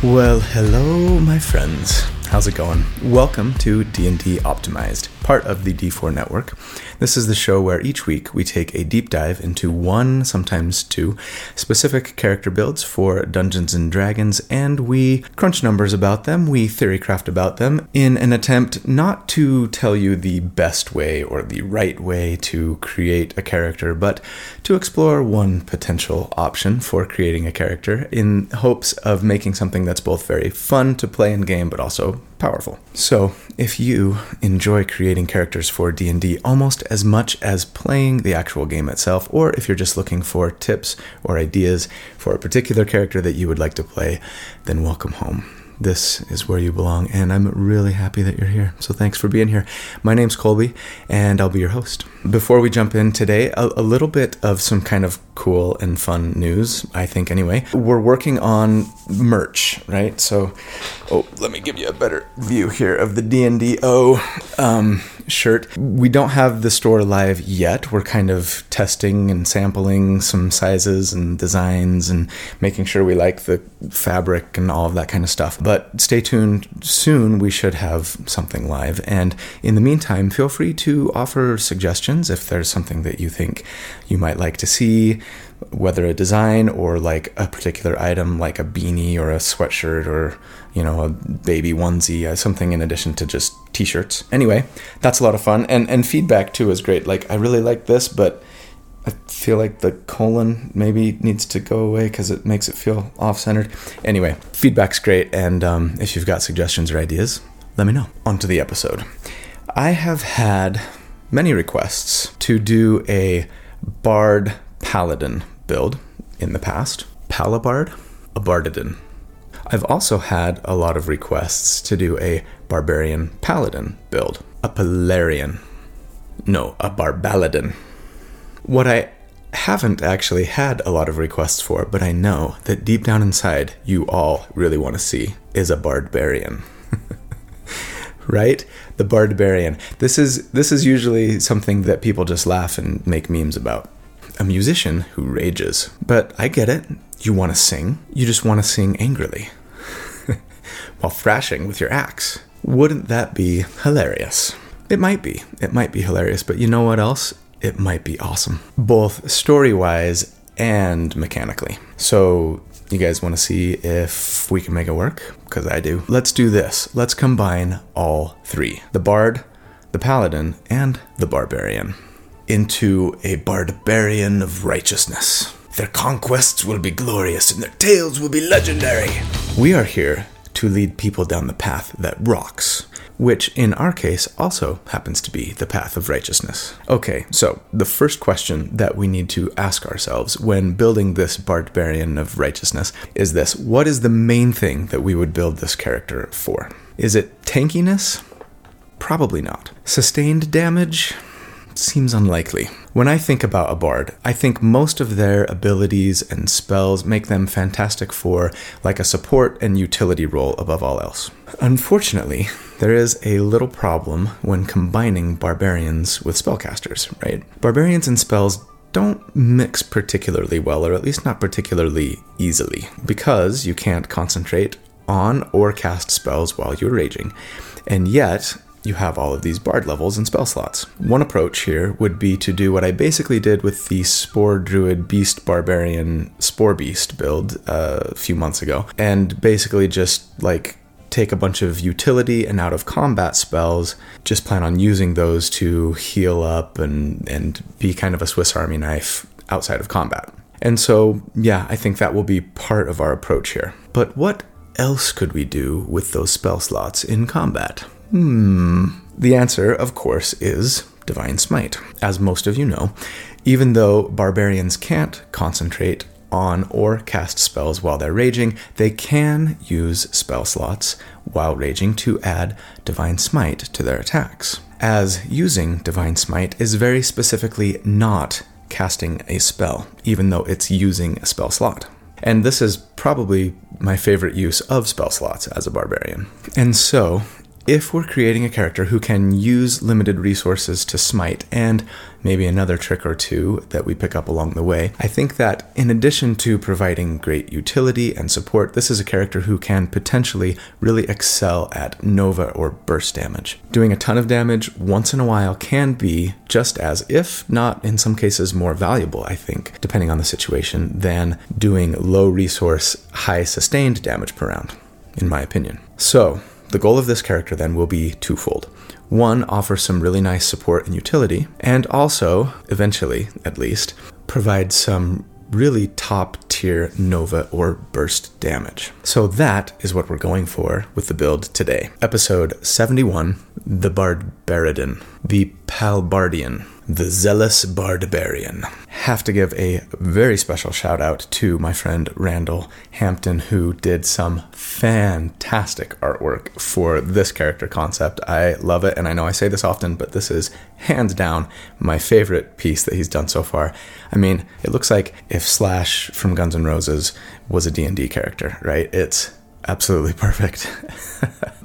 Well, hello, my friends. How's it going? Welcome to D&D Optimized, part of the D4 network. This is the show where each week we take a deep dive into one, sometimes two, specific character builds for Dungeons and Dragons, and we crunch numbers about them, we theorycraft about them, in an attempt not to tell you the best way or the right way to create a character, but to explore one potential option for creating a character in hopes of making something that's both very fun to play in game, but also powerful. So, if you enjoy creating characters for D&D almost as much as playing the actual game itself or if you're just looking for tips or ideas for a particular character that you would like to play, then welcome home this is where you belong, and I'm really happy that you're here. So thanks for being here. My name's Colby, and I'll be your host. Before we jump in today, a, a, little bit of some kind of cool and fun news, I think, anyway. We're working on merch, right? So, oh, let me give you a better view here of the D&D-O. Um, shirt. We don't have the store live yet. We're kind of testing and sampling some sizes and designs and making sure we like the fabric and all of that kind of stuff. But stay tuned. Soon we should have something live. And in the meantime, feel free to offer suggestions if there's something that you think you might like to see whether a design or like a particular item like a beanie or a sweatshirt or you know a baby onesie uh, something in addition to just t-shirts. Anyway that's a lot of fun and and feedback too is great. Like i really like this but i feel like the colon maybe needs to go away because it makes it feel off-centered. Anyway feedback's great and um, if you've got suggestions or ideas let me know. On to the episode. I have had many requests to do a bard paladin build in the past. Palabard, a bardidin. I've also had a lot of requests to do a barbarian paladin build, a Palarian. No, a barbaladin. What I haven't actually had a lot of requests for, but I know that deep down inside you all really want to see is a bard-barian. Right? The bard-barian. This is this is usually something that people just laugh and make memes about a musician who rages. But I get it. You want to sing, you just want to sing angrily while thrashing with your axe. Wouldn't that be hilarious? It might be. It might be hilarious, but you know what else? It might be awesome, both story wise and mechanically. So, you guys want to see if we can make it work? Because I do. Let's do this. Let's combine all three the bard, the paladin, and the barbarian into a bard-barian of righteousness. Their conquests will be glorious and their tales will be legendary. We are here to lead people down the path that rocks, which in our case also happens to be the path of righteousness. Okay, so the first question that we need to ask ourselves when building this bard-barian of righteousness is this What is the main thing that we would build this character for? Is it tankiness? Probably not. Sustained damage? Seems unlikely. When I think about a bard, I think most of their abilities and spells make them fantastic for like a support and utility role above all else. Unfortunately, there is a little problem when combining barbarians with spellcasters, right? Barbarians and spells don't mix particularly well, or at least not particularly easily, because you can't concentrate on or cast spells while you're raging. And yet, you have all of these bard levels and spell slots. One approach here would be to do what I basically did with the Spore Druid Beast Barbarian Spore Beast build uh, a few months ago, and basically just like take a bunch of utility and out of combat spells, just plan on using those to heal up and, and be kind of a Swiss Army knife outside of combat. And so, yeah, I think that will be part of our approach here. But what else could we do with those spell slots in combat? Hmm. The answer, of course, is Divine Smite. As most of you know, even though barbarians can't concentrate on or cast spells while they're raging, they can use spell slots while raging to add Divine Smite to their attacks. As using Divine Smite is very specifically not casting a spell, even though it's using a spell slot. And this is probably my favorite use of spell slots as a barbarian. And so, if we're creating a character who can use limited resources to smite and maybe another trick or two that we pick up along the way, I think that in addition to providing great utility and support, this is a character who can potentially really excel at Nova or burst damage. Doing a ton of damage once in a while can be just as, if not in some cases more valuable, I think, depending on the situation, than doing low resource, high sustained damage per round, in my opinion. So, the goal of this character then will be twofold. One, offer some really nice support and utility, and also, eventually at least, provide some really top tier Nova or burst damage. So that is what we're going for with the build today. Episode 71 The Bard-barian, the Palbardian the Zealous Bard-barian. Have to give a very special shout out to my friend Randall Hampton, who did some fantastic artwork for this character concept. I love it, and I know I say this often, but this is hands down my favorite piece that he's done so far. I mean, it looks like if Slash from Guns N' Roses was a D&D character, right? It's absolutely perfect.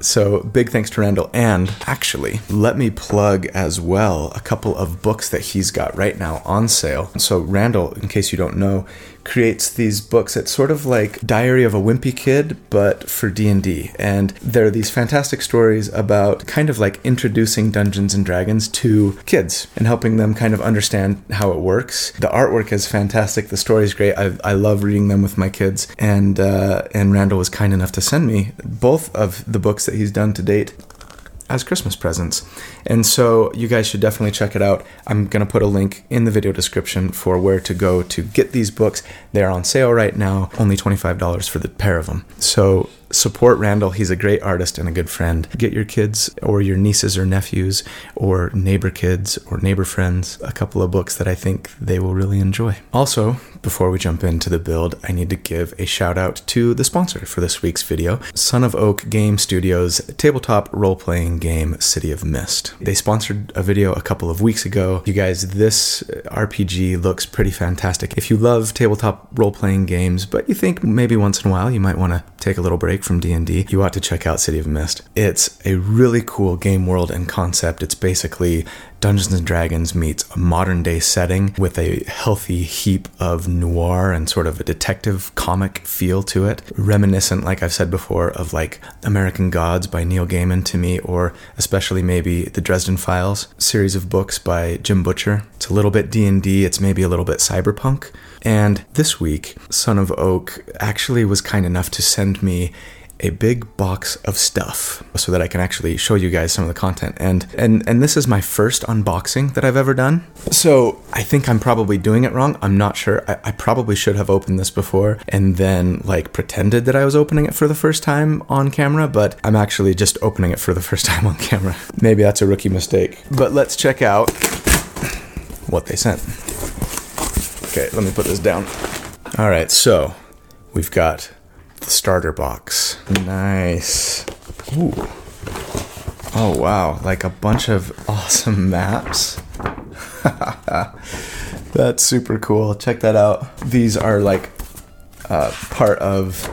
so, big thanks to Randall. And actually, let me plug as well a couple of books that he's got right now on sale. So, Randall, in case you don't know, creates these books. It's sort of like Diary of a Wimpy Kid, but for D&D. And there are these fantastic stories about kind of like introducing Dungeons and Dragons to kids and helping them kind of understand how it works. The artwork is fantastic. The story is great. I, I love reading them with my kids. And uh, and Randall was kind enough to send me both of the books that he's done to date as Christmas presents. And so you guys should definitely check it out. I'm going to put a link in the video description for where to go to get these books. They're on sale right now, only $25 for the pair of them. So support Randall. He's a great artist and a good friend. Get your kids or your nieces or nephews or neighbor kids or neighbor friends a couple of books that I think they will really enjoy. Also, before we jump into the build, I need to give a shout out to the sponsor for this week's video, Son of Oak Game Studios tabletop role playing game City of Mist. They sponsored a video a couple of weeks ago. You guys, this RPG looks pretty fantastic. If you love tabletop role playing games, but you think maybe once in a while you might want to take a little break from D&D, you ought to check out City of Mist. It's a really cool game world and concept. It's basically Dungeons and Dragons meets a modern day setting with a healthy heap of noir and sort of a detective comic feel to it, reminiscent, like I've said before, of like American Gods by Neil Gaiman to me, or especially maybe the Dresden Files series of books by Jim Butcher. It's a little bit D and D. It's maybe a little bit cyberpunk. And this week, Son of Oak actually was kind enough to send me a big box of stuff so that I can actually show you guys some of the content. And and and this is my first unboxing that I've ever done. So I think I'm probably doing it wrong. I'm not sure. I, I probably should have opened this before and then like pretended that I was opening it for the first time on camera, but I'm actually just opening it for the first time on camera. Maybe that's a rookie mistake. But let's check out what they sent. Okay, let me put this down. All right, so we've got the starter box. Nice. Ooh. Oh, wow. Like a bunch of awesome maps. That's super cool. Check that out. These are like uh, part of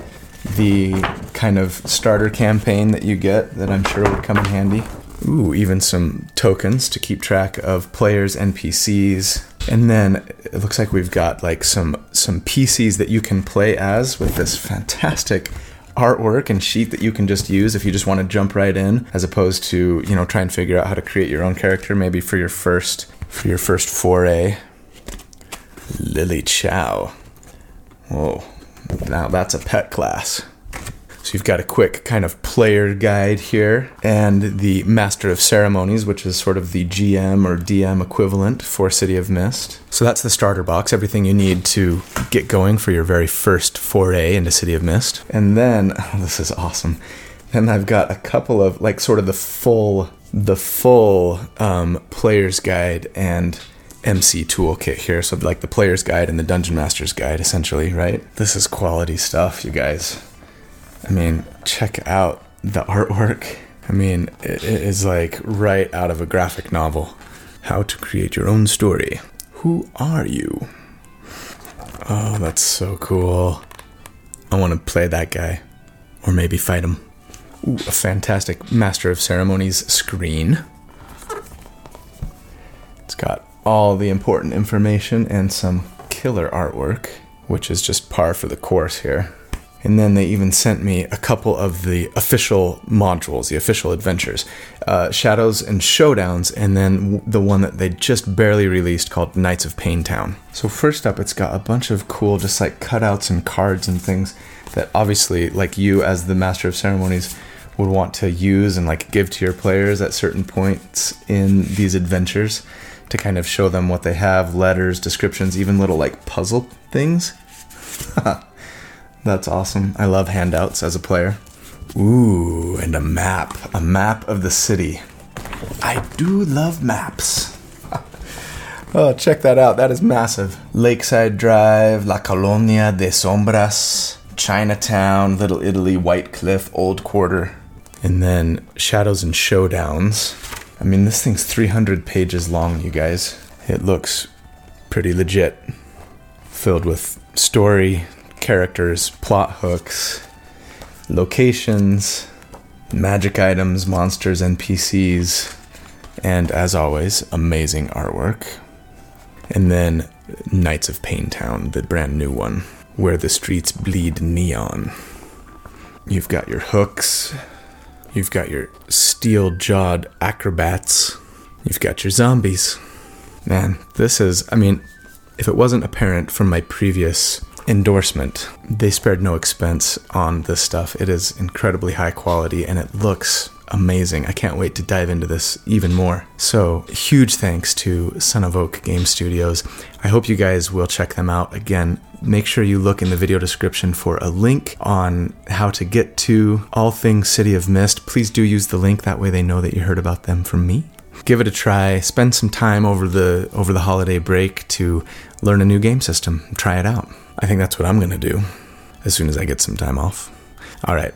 the kind of starter campaign that you get that I'm sure would come in handy. Ooh, even some tokens to keep track of players, NPCs, and then it looks like we've got like some some PCs that you can play as with this fantastic artwork and sheet that you can just use if you just want to jump right in as opposed to, you know, try and figure out how to create your own character maybe for your first for your first foray. Lily Chow. Whoa. Now that's a pet class. So you've got a quick kind of player guide here and the Master of Ceremonies, which is sort of the GM or DM equivalent for City of Mist. So that's the starter box, everything you need to get going for your very first foray into City of Mist. And then, oh, this is awesome. Then I've got a couple of like sort of the full the full um, player's guide and MC toolkit here. So like the player's guide and the dungeon master's guide essentially, right? This is quality stuff, you guys. I mean, check out the artwork. I mean, it is like right out of a graphic novel. How to create your own story. Who are you? Oh, that's so cool. I want to play that guy. Or maybe fight him. Ooh, a fantastic Master of Ceremonies screen. It's got all the important information and some killer artwork, which is just par for the course here. And then they even sent me a couple of the official modules, the official adventures, uh, Shadows and Showdowns, and then the one that they just barely released called Nights of Payne Town. So, first up, it's got a bunch of cool, just like cutouts and cards and things that obviously, like you as the Master of Ceremonies, would want to use and like give to your players at certain points in these adventures to kind of show them what they have letters, descriptions, even little like puzzle things. That's awesome. I love handouts as a player. Ooh, and a map. A map of the city. I do love maps. oh, check that out. That is massive. Lakeside Drive, La Colonia de Sombras, Chinatown, Little Italy, White Cliff, Old Quarter. And then Shadows and Showdowns. I mean, this thing's 300 pages long, you guys. It looks pretty legit. Filled with story, characters, plot hooks, locations, magic items, monsters, NPCs, and as always, amazing artwork. And then Nights of Payne Town, the brand new one, where the streets bleed neon. You've got your hooks, you've got your steel jawed acrobats, you've got your zombies. Man, this is, I mean, if it wasn't apparent from my previous endorsement. They spared no expense on this stuff. It is incredibly high quality and it looks amazing. I can't wait to dive into this even more. So, huge thanks to Son of Oak Game Studios. I hope you guys will check them out. Again, make sure you look in the video description for a link on how to get to all things City of Mist. Please do use the link that way they know that you heard about them from me. Give it a try. Spend some time over the over the holiday break to learn a new game system. Try it out. I think that's what I'm going to do as soon as I get some time off. All right,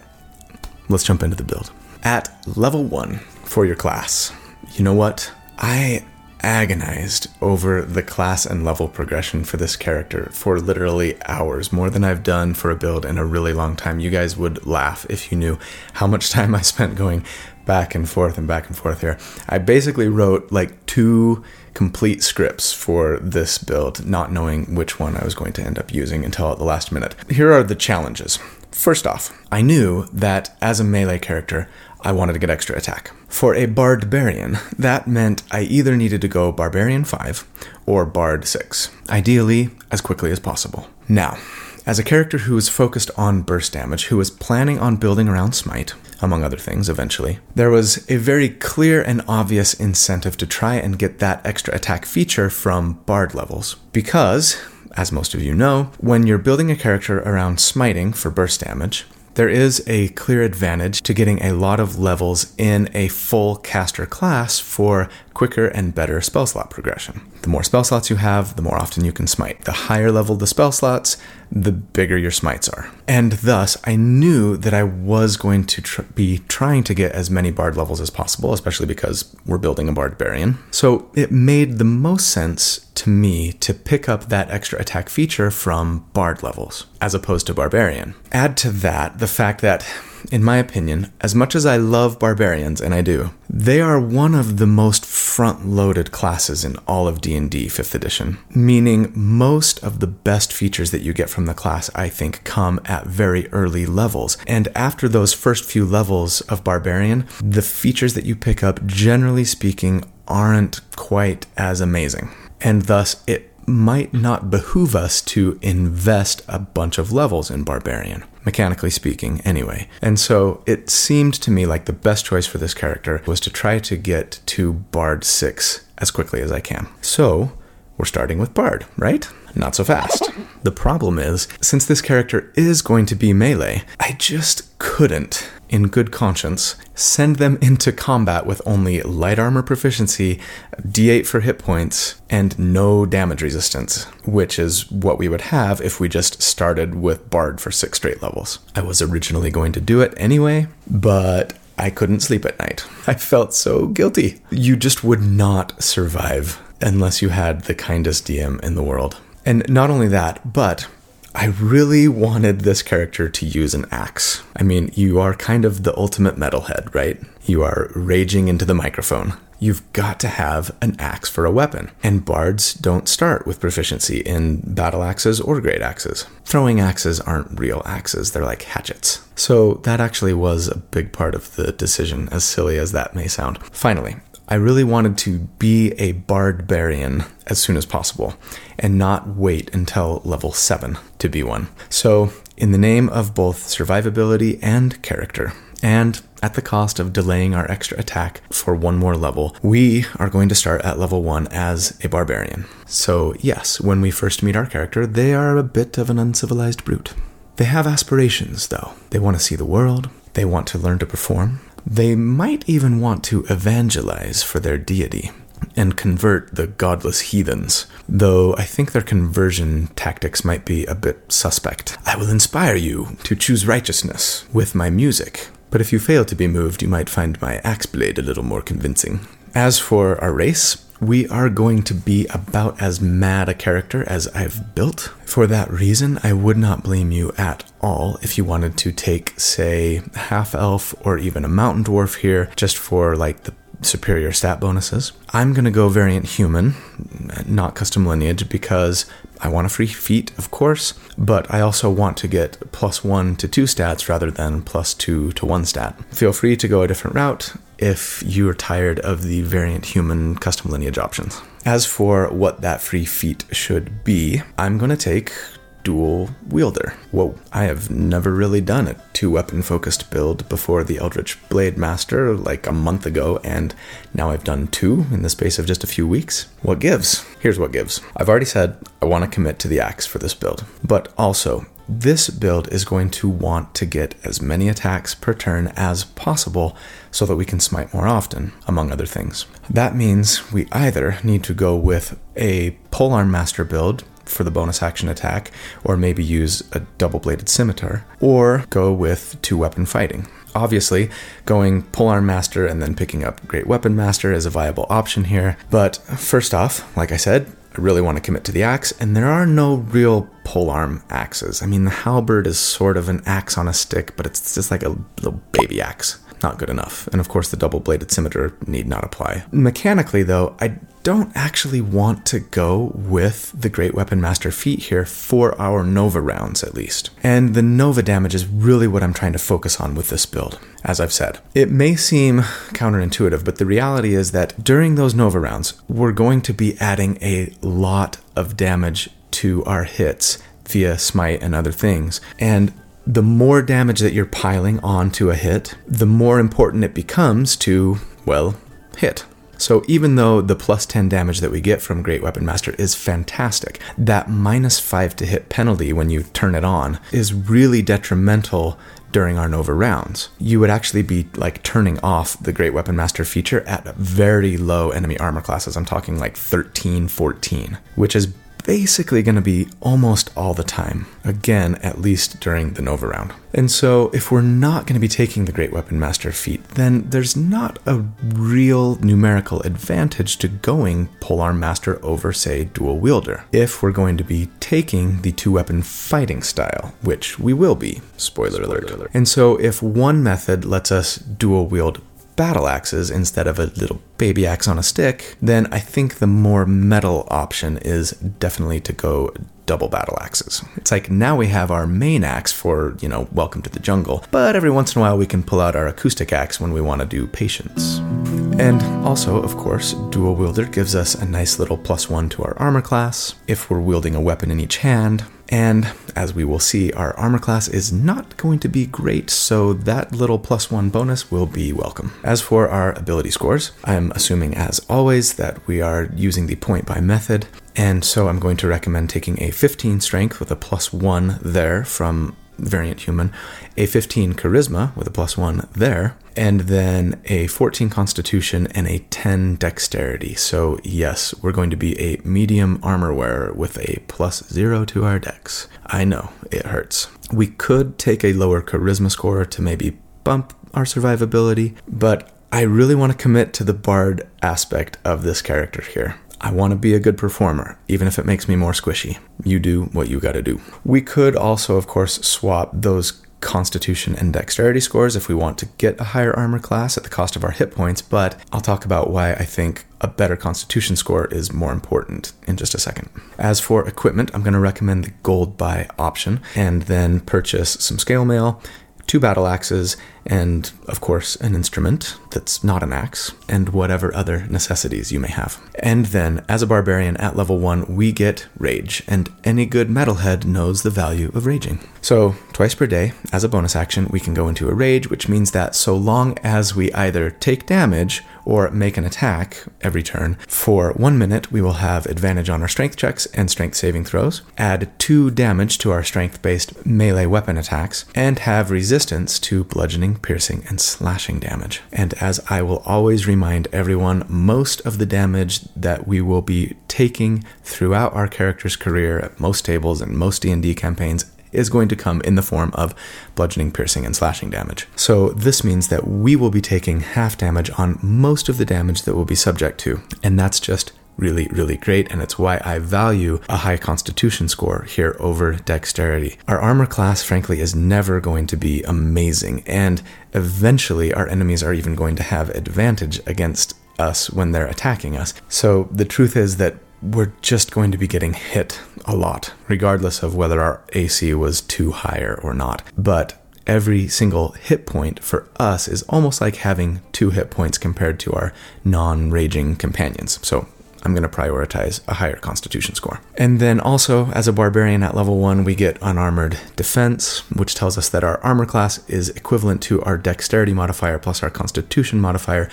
let's jump into the build. At level one for your class, you know what? I agonized over the class and level progression for this character for literally hours, more than I've done for a build in a really long time. You guys would laugh if you knew how much time I spent going back and forth and back and forth here. I basically wrote like two complete scripts for this build, not knowing which one I was going to end up using until at the last minute. Here are the challenges. First off, I knew that as a melee character, I wanted to get extra attack. For a Barbarian, that meant I either needed to go Barbarian 5 or Bard 6, ideally as quickly as possible. Now, as a character who was focused on burst damage, who was planning on building around Smite, among other things, eventually, there was a very clear and obvious incentive to try and get that extra attack feature from Bard levels. Because, as most of you know, when you're building a character around smiting for burst damage, there is a clear advantage to getting a lot of levels in a full caster class for quicker and better spell slot progression. The more spell slots you have, the more often you can smite. The higher level the spell slots, the bigger your smites are. And thus, I knew that I was going to tr- be trying to get as many bard levels as possible, especially because we're building a barbarian. So it made the most sense to me to pick up that extra attack feature from bard levels as opposed to barbarian. Add to that the fact that in my opinion, as much as I love barbarians and I do, they are one of the most front-loaded classes in all of D&D 5th edition, meaning most of the best features that you get from the class I think come at very early levels. And after those first few levels of barbarian, the features that you pick up generally speaking aren't quite as amazing and thus it might not behoove us to invest a bunch of levels in Barbarian, mechanically speaking, anyway. And so it seemed to me like the best choice for this character was to try to get to Bard 6 as quickly as I can. So we're starting with Bard, right? Not so fast. The problem is, since this character is going to be melee, I just couldn't in good conscience, send them into combat with only light armor proficiency, d8 for hit points, and no damage resistance, which is what we would have if we just started with Bard for six straight levels. I was originally going to do it anyway, but I couldn't sleep at night. I felt so guilty. You just would not survive unless you had the kindest DM in the world. And not only that, but I really wanted this character to use an axe. I mean, you are kind of the ultimate metalhead, right? You are raging into the microphone. You've got to have an axe for a weapon, and bards don't start with proficiency in battle axes or great axes. Throwing axes aren't real axes, they're like hatchets. So that actually was a big part of the decision, as silly as that may sound. Finally, I really wanted to be a barbarian as soon as possible and not wait until level 7 to be one. So, in the name of both survivability and character, and at the cost of delaying our extra attack for one more level, we are going to start at level 1 as a barbarian. So, yes, when we first meet our character, they are a bit of an uncivilized brute. They have aspirations, though. They want to see the world, they want to learn to perform, they might even want to evangelize for their deity and convert the godless heathens, though I think their conversion tactics might be a bit suspect. I will inspire you to choose righteousness with my music, but if you fail to be moved, you might find my axe blade a little more convincing. As for our race, we are going to be about as mad a character as I've built. For that reason, I would not blame you at all if you wanted to take, say, half elf or even a mountain dwarf here just for like the superior stat bonuses. I'm going to go variant human, not custom lineage, because I want a free feat, of course, but I also want to get plus one to two stats rather than plus two to one stat. Feel free to go a different route if you're tired of the variant human custom lineage options. As for what that free feat should be, I'm going to take dual wielder. Whoa, I have never really done a two weapon focused build before the Eldritch Blade Master like a month ago, and now I've done two in the space of just a few weeks. What gives? Here's what gives. I've already said I want to commit to the axe for this build, but also this build is going to want to get as many attacks per turn as possible so that we can smite more often, among other things. That means we either need to go with a polearm master build for the bonus action attack, or maybe use a double bladed scimitar, or go with two weapon fighting. Obviously, going polearm master and then picking up great weapon master is a viable option here, but first off, like I said, I really want to commit to the axe, and there are no real polearm axes. I mean, the halberd is sort of an axe on a stick, but it's just like a little baby axe. Not good enough. And of course, the double bladed scimitar need not apply. Mechanically, though, I don't actually want to go with the Great Weapon Master feat here for our Nova rounds, at least. And the Nova damage is really what I'm trying to focus on with this build, as I've said. It may seem counterintuitive, but the reality is that during those Nova rounds, we're going to be adding a lot of damage to our hits via smite and other things. And the more damage that you're piling onto a hit, the more important it becomes to, well, hit. So even though the plus 10 damage that we get from Great Weapon Master is fantastic, that minus 5 to hit penalty when you turn it on is really detrimental during our Nova rounds. You would actually be like turning off the Great Weapon Master feature at very low enemy armor classes. I'm talking like 13, 14, which is basically going to be almost all the time. Again, at least during the Nova round. And so, if we're not going to be taking the Great Weapon Master feat, then there's not a real numerical advantage to going Polearm Master over, say, Dual Wielder. If we're going to be taking the two weapon fighting style, which we will be, spoiler, spoiler alert. alert. And so, if one method lets us dual wield battle axes instead of a little baby axe on a stick, then I think the more metal option is definitely to go double battle axes. It's like now we have our main axe for, you know, welcome to the jungle, but every once in a while we can pull out our acoustic axe when we want to do patience. And also, of course, dual wielder gives us a nice little plus one to our armor class if we're wielding a weapon in each hand. And as we will see, our armor class is not going to be great, so that little plus one bonus will be welcome. As for our ability scores, I'm assuming as always that we are using the point buy method, and so I'm going to recommend taking a 15 strength with a plus one there from variant human, a 15 charisma with a plus one there, and then a 14 constitution and a 10 dexterity. So, yes, we're going to be a medium armor wearer with a plus zero to our dex. I know, it hurts. We could take a lower charisma score to maybe bump our survivability, but I really want to commit to the bard aspect of this character here. I want to be a good performer, even if it makes me more squishy. You do what you gotta do. We could also, of course, swap those constitution and dexterity scores if we want to get a higher armor class at the cost of our hit points, but I'll talk about why I think a better constitution score is more important in just a second. As for equipment, I'm going to recommend the gold buy option and then purchase some scale mail, two battle axes, and of course, an instrument that's not an axe, and whatever other necessities you may have. And then, as a barbarian at level 1, we get Rage, and any good metalhead knows the value of raging. So, twice per day, as a bonus action, we can go into a rage, which means that so long as we either take damage or make an attack every turn, for one minute we will have advantage on our strength checks and strength saving throws, add two damage to our strength based melee weapon attacks, and have resistance to bludgeoning piercing, and slashing damage. And as I will always remind everyone, most of the damage that we will be taking throughout our character's career at most tables and most D&D campaigns is going to come in the form of bludgeoning, piercing, and slashing damage. So this means that we will be taking half damage on most of the damage that we'll be subject to, and that's just really, really great, and it's why I value a high constitution score here over dexterity. Our armor class, frankly, is never going to be amazing, and eventually our enemies are even going to have advantage against us when they're attacking us. So the truth is that we're just going to be getting hit a lot, regardless of whether our AC was too higher or not. But every single hit point for us is almost like having two hit points compared to our non raging companions. So I'm going to prioritize a higher constitution score. And then also, as a barbarian at level 1, we get unarmored defense, which tells us that our armor class is equivalent to our dexterity modifier plus our constitution modifier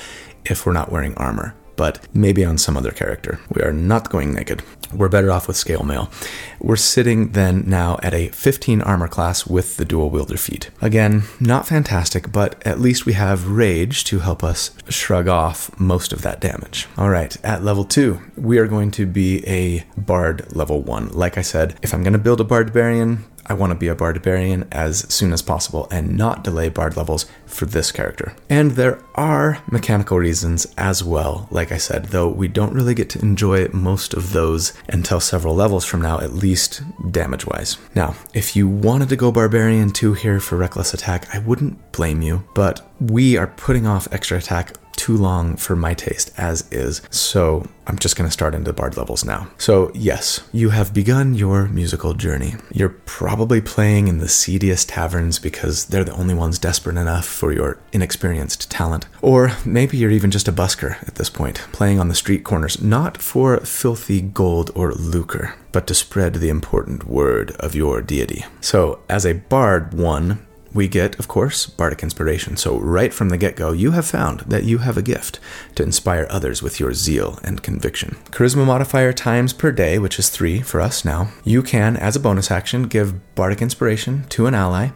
if we're not wearing armor but maybe on some other character. We are not going naked. We're better off with scale mail. We're sitting then now at a 15 armor class with the dual wielder feat. Again, not fantastic, but at least we have rage to help us shrug off most of that damage. All right, at level 2, we are going to be a bard level 1. Like I said, if I'm going to build a barbarian, I want to be a barbarian as soon as possible and not delay bard levels for this character. And there are mechanical reasons as well, like I said, though we don't really get to enjoy most of those until several levels from now, at least damage wise. Now, if you wanted to go barbarian 2 here for reckless attack, I wouldn't blame you, but we are putting off extra attack too long for my taste as is. So I'm just going to start into bard levels now. So, yes, you have begun your musical journey. You're probably playing in the seediest taverns because they're the only ones desperate enough for your inexperienced talent. Or maybe you're even just a busker at this point, playing on the street corners, not for filthy gold or lucre, but to spread the important word of your deity. So, as a bard, one, we get, of course, bardic inspiration. So, right from the get go, you have found that you have a gift to inspire others with your zeal and conviction. Charisma modifier times per day, which is three for us now. You can, as a bonus action, give bardic inspiration to an ally.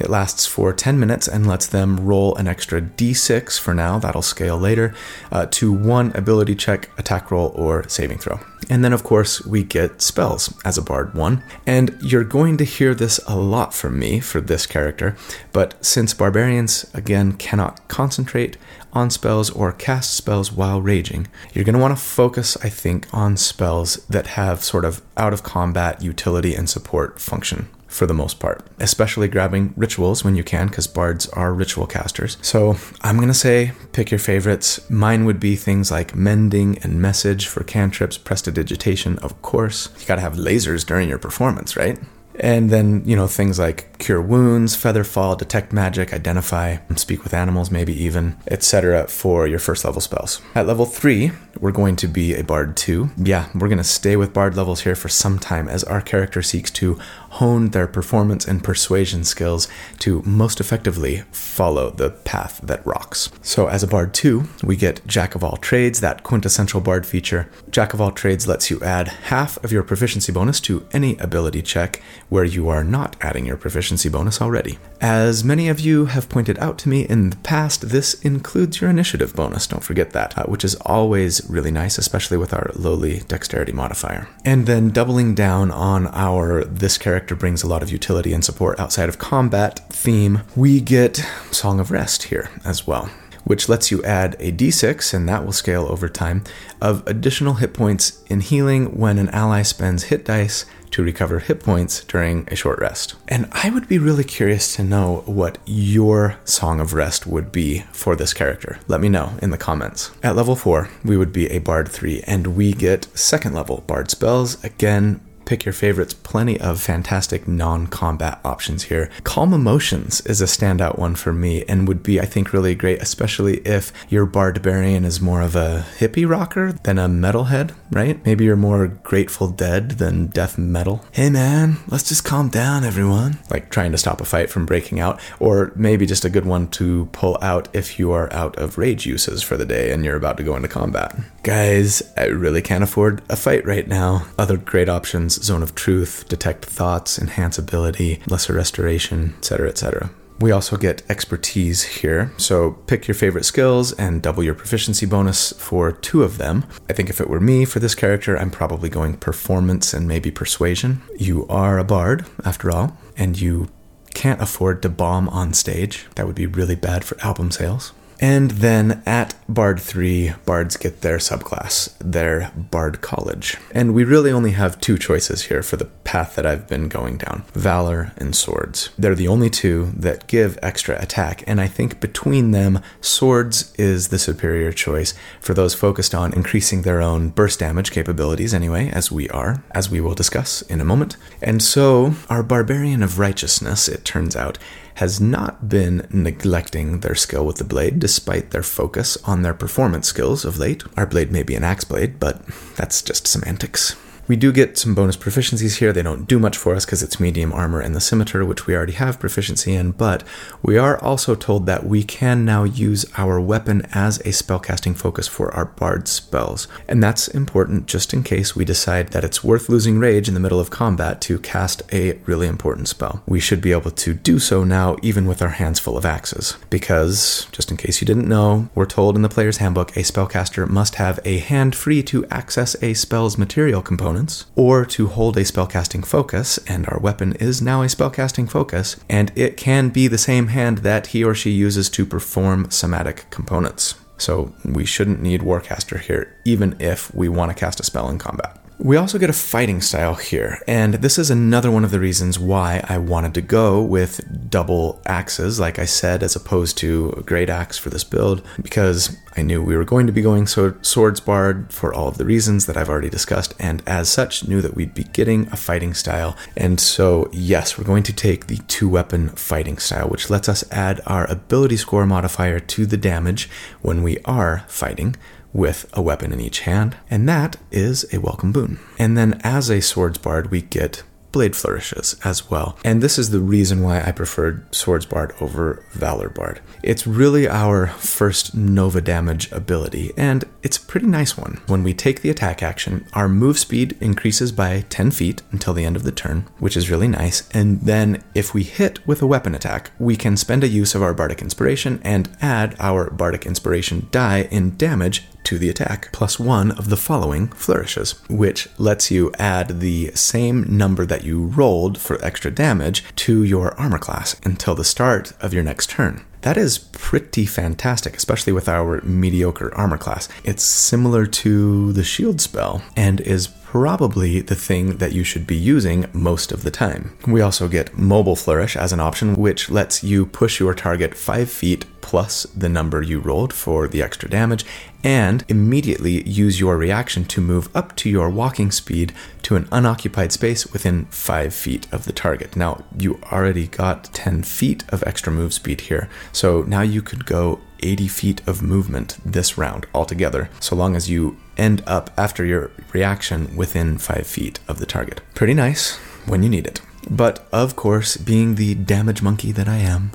It lasts for 10 minutes and lets them roll an extra d6 for now, that'll scale later, uh, to one ability check, attack roll, or saving throw. And then, of course, we get spells as a bard one. And you're going to hear this a lot from me for this character, but since barbarians, again, cannot concentrate on spells or cast spells while raging, you're going to want to focus, I think, on spells that have sort of out of combat utility and support function for the most part, especially grabbing rituals when you can, because bards are ritual casters. So I'm going to say pick your favorites. Mine would be things like mending and message for cantrips, prestidigitation, of course. You got to have lasers during your performance, right? And then, you know, things like cure wounds, feather fall, detect magic, identify, speak with animals, maybe even, etc. for your first level spells. At level 3, we're going to be a bard 2. Yeah, we're going to stay with bard levels here for some time as our character seeks to hone their performance and persuasion skills to most effectively follow the path that rocks. So, as a Bard 2, we get Jack of all trades, that quintessential Bard feature. Jack of all trades lets you add half of your proficiency bonus to any ability check where you are not adding your proficiency bonus already. As many of you have pointed out to me in the past, this includes your initiative bonus, don't forget that, uh, which is always really nice, especially with our lowly dexterity modifier. And then doubling down on our this character character brings a lot of utility and support outside of combat theme, we get Song of Rest here as well. which lets you add a d6, and that will scale over time, of additional hit points in healing when an ally spends hit dice to recover hit points during a short rest. And I would be really curious to know what your Song of Rest would be for this character. Let me know in the comments. At level 4, we would be a Bard 3, and we get second level Bard spells. Again, pick your favorites. Plenty of fantastic non combat options here. Calm Emotions is a standout one for me and would be, I think, really great, especially if your Barbarian is more of a hippie rocker than a metalhead, right? Maybe you're more Grateful Dead than death metal. Hey man, let's just calm down, everyone. Like trying to stop a fight from breaking out, or maybe just a good one to pull out if you are out of rage uses for the day and you're about to go into combat. Guys, I really can't afford a fight right now. Other great options Zone of Truth, Detect Thoughts, Enhance Ability, Lesser Restoration, etc., etc. We also get expertise here, so pick your favorite skills and double your proficiency bonus for two of them. I think if it were me for this character, I'm probably going performance and maybe persuasion. You are a bard, after all, and you can't afford to bomb on stage. That would be really bad for album sales. And then at Bard 3, Bards get their subclass, their Bard College. And we really only have two choices here for the path that I've been going down Valor and Swords. They're the only two that give extra attack, and I think between them, Swords is the superior choice for those focused on increasing their own burst damage capabilities, anyway, as we are, as we will discuss in a moment. And so, our Bard-barian of Righteousness, it turns out, has not been neglecting their skill with the blade despite their focus on their performance skills of late. Our blade may be an axe blade, but that's just semantics. We do get some bonus proficiencies here. They don't do much for us because it's medium armor and the scimitar, which we already have proficiency in, but we are also told that we can now use our weapon as a spellcasting focus for our bard spells. And that's important just in case we decide that it's worth losing rage in the middle of combat to cast a really important spell. We should be able to do so now, even with our hands full of axes. Because, just in case you didn't know, we're told in the player's handbook a spellcaster must have a hand free to access a spell's material component or to hold a spellcasting focus, and our weapon is now a spellcasting focus, and it can be the same hand that he or she uses to perform somatic components. So we shouldn't need Warcaster here, even if we want to cast a spell in combat. We also get a fighting style here, and this is another one of the reasons why I wanted to go with double axes, like I said, as opposed to a great axe for this build, because I knew we were going to be going swords bard for all of the reasons that I've already discussed, and as such, knew that we'd be getting a fighting style. And so, yes, we're going to take the two weapon fighting style, which lets us add our ability score modifier to the damage when we are fighting with a weapon in each hand, and that is a welcome boon. And then as a swords bard, we get blade flourishes as well. And this is the reason why I preferred Swords Bard over Valor Bard. It's really our first Nova damage ability, and it's a pretty nice one. When we take the attack action, our move speed increases by 10 feet until the end of the turn, which is really nice. And then if we hit with a weapon attack, we can spend a use of our Bardic Inspiration and add our Bardic Inspiration die in damage to the attack, plus one of the following flourishes, which lets you add the same number that you rolled for extra damage to your armor class until the start of your next turn. That is pretty fantastic, especially with our mediocre armor class. It's similar to the shield spell and is probably the thing that you should be using most of the time. We also get Mobile Flourish as an option, which lets you push your target 5 feet plus the number you rolled for the extra damage, and immediately use your reaction to move up to your walking speed to an unoccupied space within 5 feet of the target. Now, you already got 10 feet of extra move speed here, so now you could go 80 feet of movement this round altogether, so long as you end up after your reaction within 5 feet of the target. Pretty nice when you need it. But of course, being the damage monkey that I am,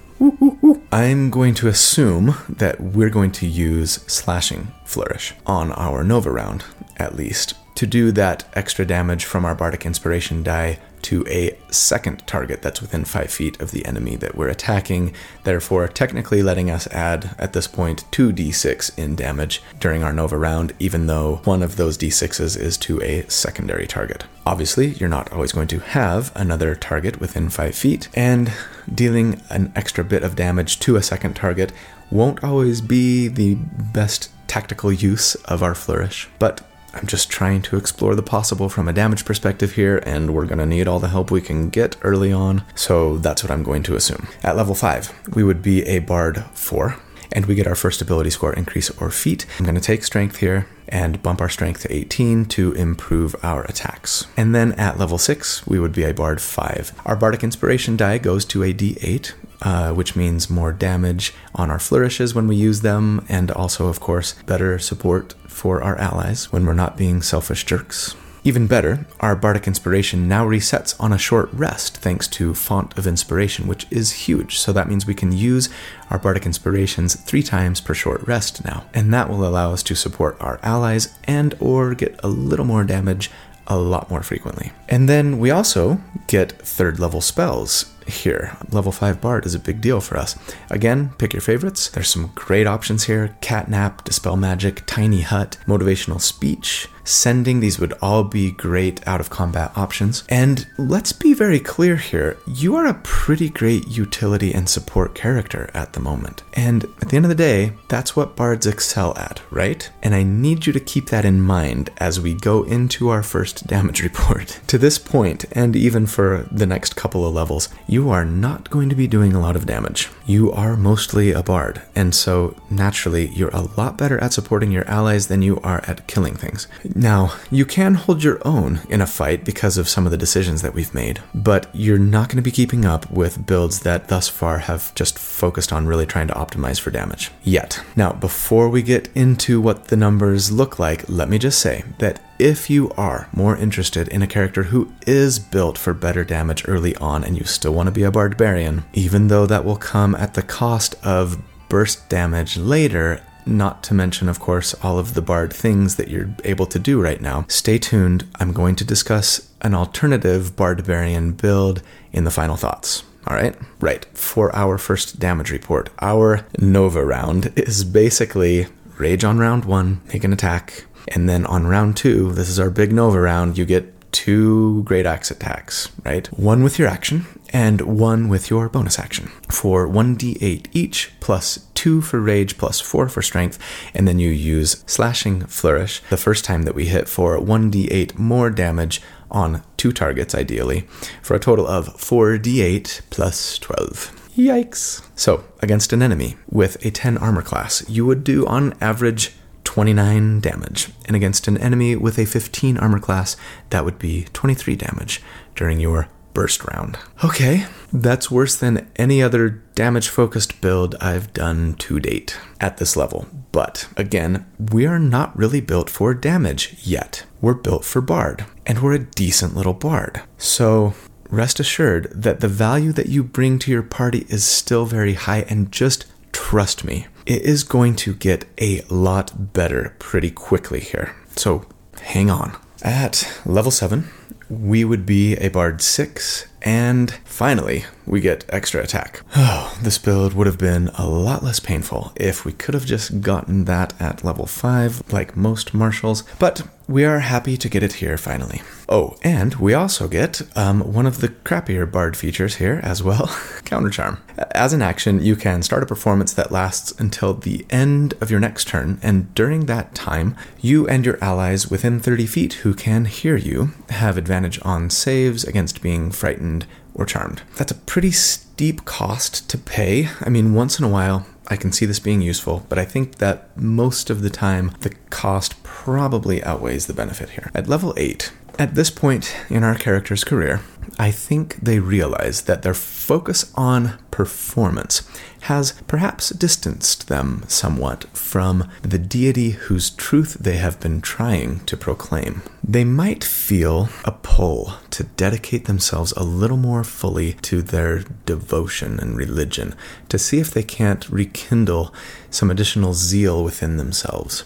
I'm going to assume that we're going to use slashing flourish on our Nova round, at least. to do that extra damage from our Bardic Inspiration die to a second target that's within 5 feet of the enemy that we're attacking, therefore, technically letting us add, at this point, 2d6 in damage during our Nova round, even though one of those d6s is to a secondary target. Obviously, you're not always going to have another target within 5 feet, and dealing an extra bit of damage to a second target won't always be the best tactical use of our flourish, but I'm just trying to explore the possible from a damage perspective here, and we're to need all the help we can get early on, so that's what I'm going to assume. At level 5, we would be a Bard 4, and we get our first ability score increase or feat. I'm to take strength here and bump our strength to 18 to improve our attacks. And then at level 6, we would be a Bard 5. Our Bardic Inspiration die goes to a d8, uh, which means more damage on our flourishes when we use them, and also, of course, better support for our allies when we're not being selfish jerks. Even better, our Bardic Inspiration now resets on a short rest thanks to Font of Inspiration, which is huge. So that means we can use our Bardic Inspirations three times per short rest now. And that will allow us to support our allies and or get a little more damage a lot more frequently. And then we also get third level spells here. Level 5 Bard is a big deal for us. Again, pick your favorites. There's some great options here Catnap, Dispel Magic, Tiny Hut, Motivational Speech, Sending. These would all be great out of combat options. And let's be very clear here you are a pretty great utility and support character at the moment. And at the end of the day, that's what Bards excel at, right? And I need you to keep that in mind as we go into our first damage report. to this point, and even for the next couple of levels, you are not going to be doing a lot of damage. You are mostly a bard, and so naturally, you're a lot better at supporting your allies than you are at killing things. Now, you can hold your own in a fight because of some of the decisions that we've made, but you're not going to be keeping up with builds that thus far have just focused on really trying to optimize for damage. Yet. Now, before we get into what the numbers look like, let me just say that if you are more interested in a character who is built for better damage early on and you still want to be a barbarian, even though that will come at the cost of burst damage later, not to mention, of course, all of the bard things that you're able to do right now. Stay tuned. I'm going to discuss an alternative barbarian build in the final thoughts. All right, right. For our first damage report, our Nova round is basically rage on round one, make an attack, and then on round two, this is our big Nova round, you get two great axe attacks, right? One with your action and one with your bonus action for 1d8 each, plus 2 for rage, plus 4 for strength, and then you use slashing flourish the first time that we hit for 1d8 more damage on two targets, ideally, for a total of 4d8 plus 12. Yikes. So, against an enemy with a 10 armor class, you would do on average 29 damage, and against an enemy with a 15 armor class, that would be 23 damage during your burst round. Okay, that's worse than any other damage focused build I've done to date at this level. But again, we are not really built for damage yet. We're built for Bard, and we're a decent little Bard. So rest assured that the value that you bring to your party is still very high, and just trust me, it is going to get a lot better pretty quickly here. So hang on. At level 7, we would be a Bard 6, and finally, we get extra attack. Oh, this build would have been a lot less painful if we could have just gotten that at level 5, like most martials, but we are happy to get it here finally. Oh, and we also get um, one of the crappier bard features here as well Counter Charm. As an action, you can start a performance that lasts until the end of your next turn, and during that time, you and your allies within 30 feet who can hear you have advantage on saves against being frightened or charmed. That's a pretty steep cost to pay. I mean, once in a while, I can see this being useful, but I think that most of the time the cost probably outweighs the benefit here. At level 8, at this point in our character's career, I think they realize that their focus on performance has perhaps distanced them somewhat from the deity whose truth they have been trying to proclaim. They might feel a pull to dedicate themselves a little more fully to their devotion and religion, to see if they can't rekindle some additional zeal within themselves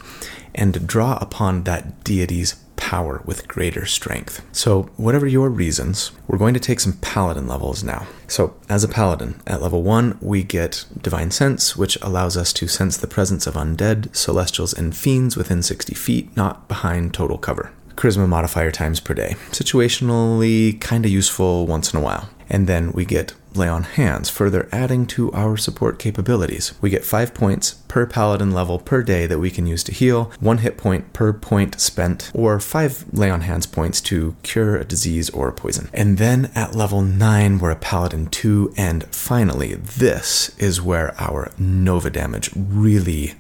and draw upon that deity's power with greater strength. So, whatever your reasons, we're going to take some paladin levels now. So, as a paladin, at level 1, we get Divine Sense, which allows us to sense the presence of undead, celestials, and fiends within 60 feet, not behind total cover. Charisma modifier times per day. Situationally, kind of useful once in a while. And then we get Lay on Hands, further adding to our support capabilities. We get 5 points per paladin level per day that we can use to heal, 1 hit point per point spent, or 5 Lay on Hands points to cure a disease or a poison. And then at level 9, we're a paladin 2, and finally, this is where our Nova damage really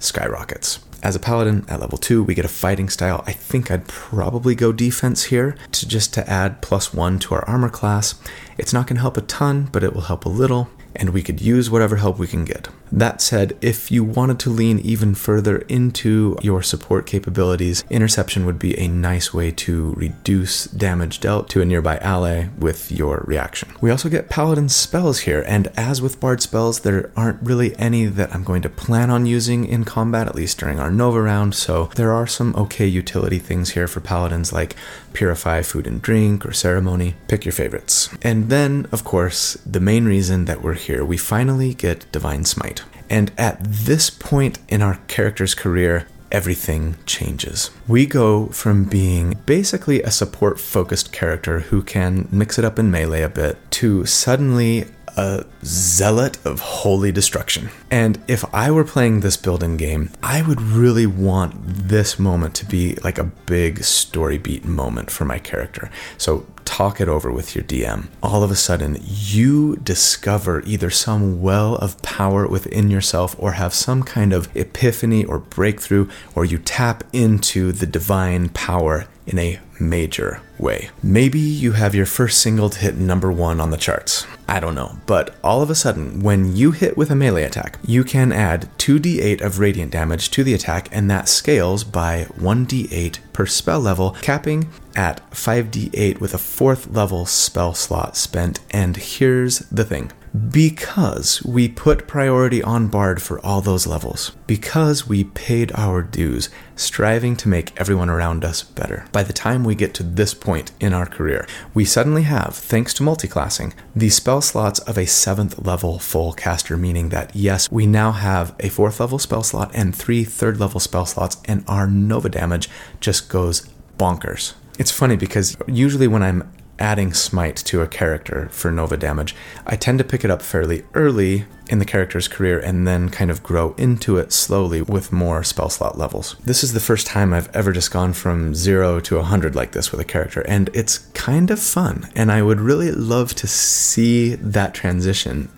skyrockets. As a paladin at level 2, we get a fighting style. I think I'd probably go defense here to just to add plus 1 to our armor class. It's not going to help a ton, but it will help a little and we could use whatever help we can get. That said, if you wanted to lean even further into your support capabilities, interception would be a nice way to reduce damage dealt to a nearby ally with your reaction. We also get paladin spells here, and as with bard spells, there aren't really any that I'm going to plan on using in combat, at least during our Nova round, so there are some okay utility things here for paladins like purify food and drink or ceremony. Pick your favorites. And then, of course, the main reason that we're here, we finally get Divine Smite. And at this point in our character's career, everything changes. We go from being basically a support focused character who can mix it up in melee a bit to suddenly a zealot of holy destruction. And if I were playing this building game, I would really want this moment to be like a big story beat moment for my character. So talk it over with your DM. All of a sudden, you discover either some well of power within yourself or have some kind of epiphany or breakthrough, or you tap into the divine power in a major way. Maybe you have your first single to hit number one on the charts. I don't know. But all of a sudden, when you hit with a melee attack, you can add 2d8 of radiant damage to the attack, and that scales by 1d8 per spell level, capping at 5d8 with a fourth level spell slot spent. And here's the thing because we put priority on Bard for all those levels, because we paid our dues, striving to make everyone around us better. By the time we get to this point in our career, we suddenly have, thanks to multiclassing, the spell slots of a seventh level full caster, meaning that yes, we now have a fourth level spell slot and three third level spell slots, and our Nova damage just goes bonkers. It's funny because usually when I'm adding smite to a character for Nova damage, I tend to pick it up fairly early in the character's career and then kind of grow into it slowly with more spell slot levels. This is the first time I've ever just gone from 0 to 100 like this with a character, and it's kind of fun, and I would really love to see that transition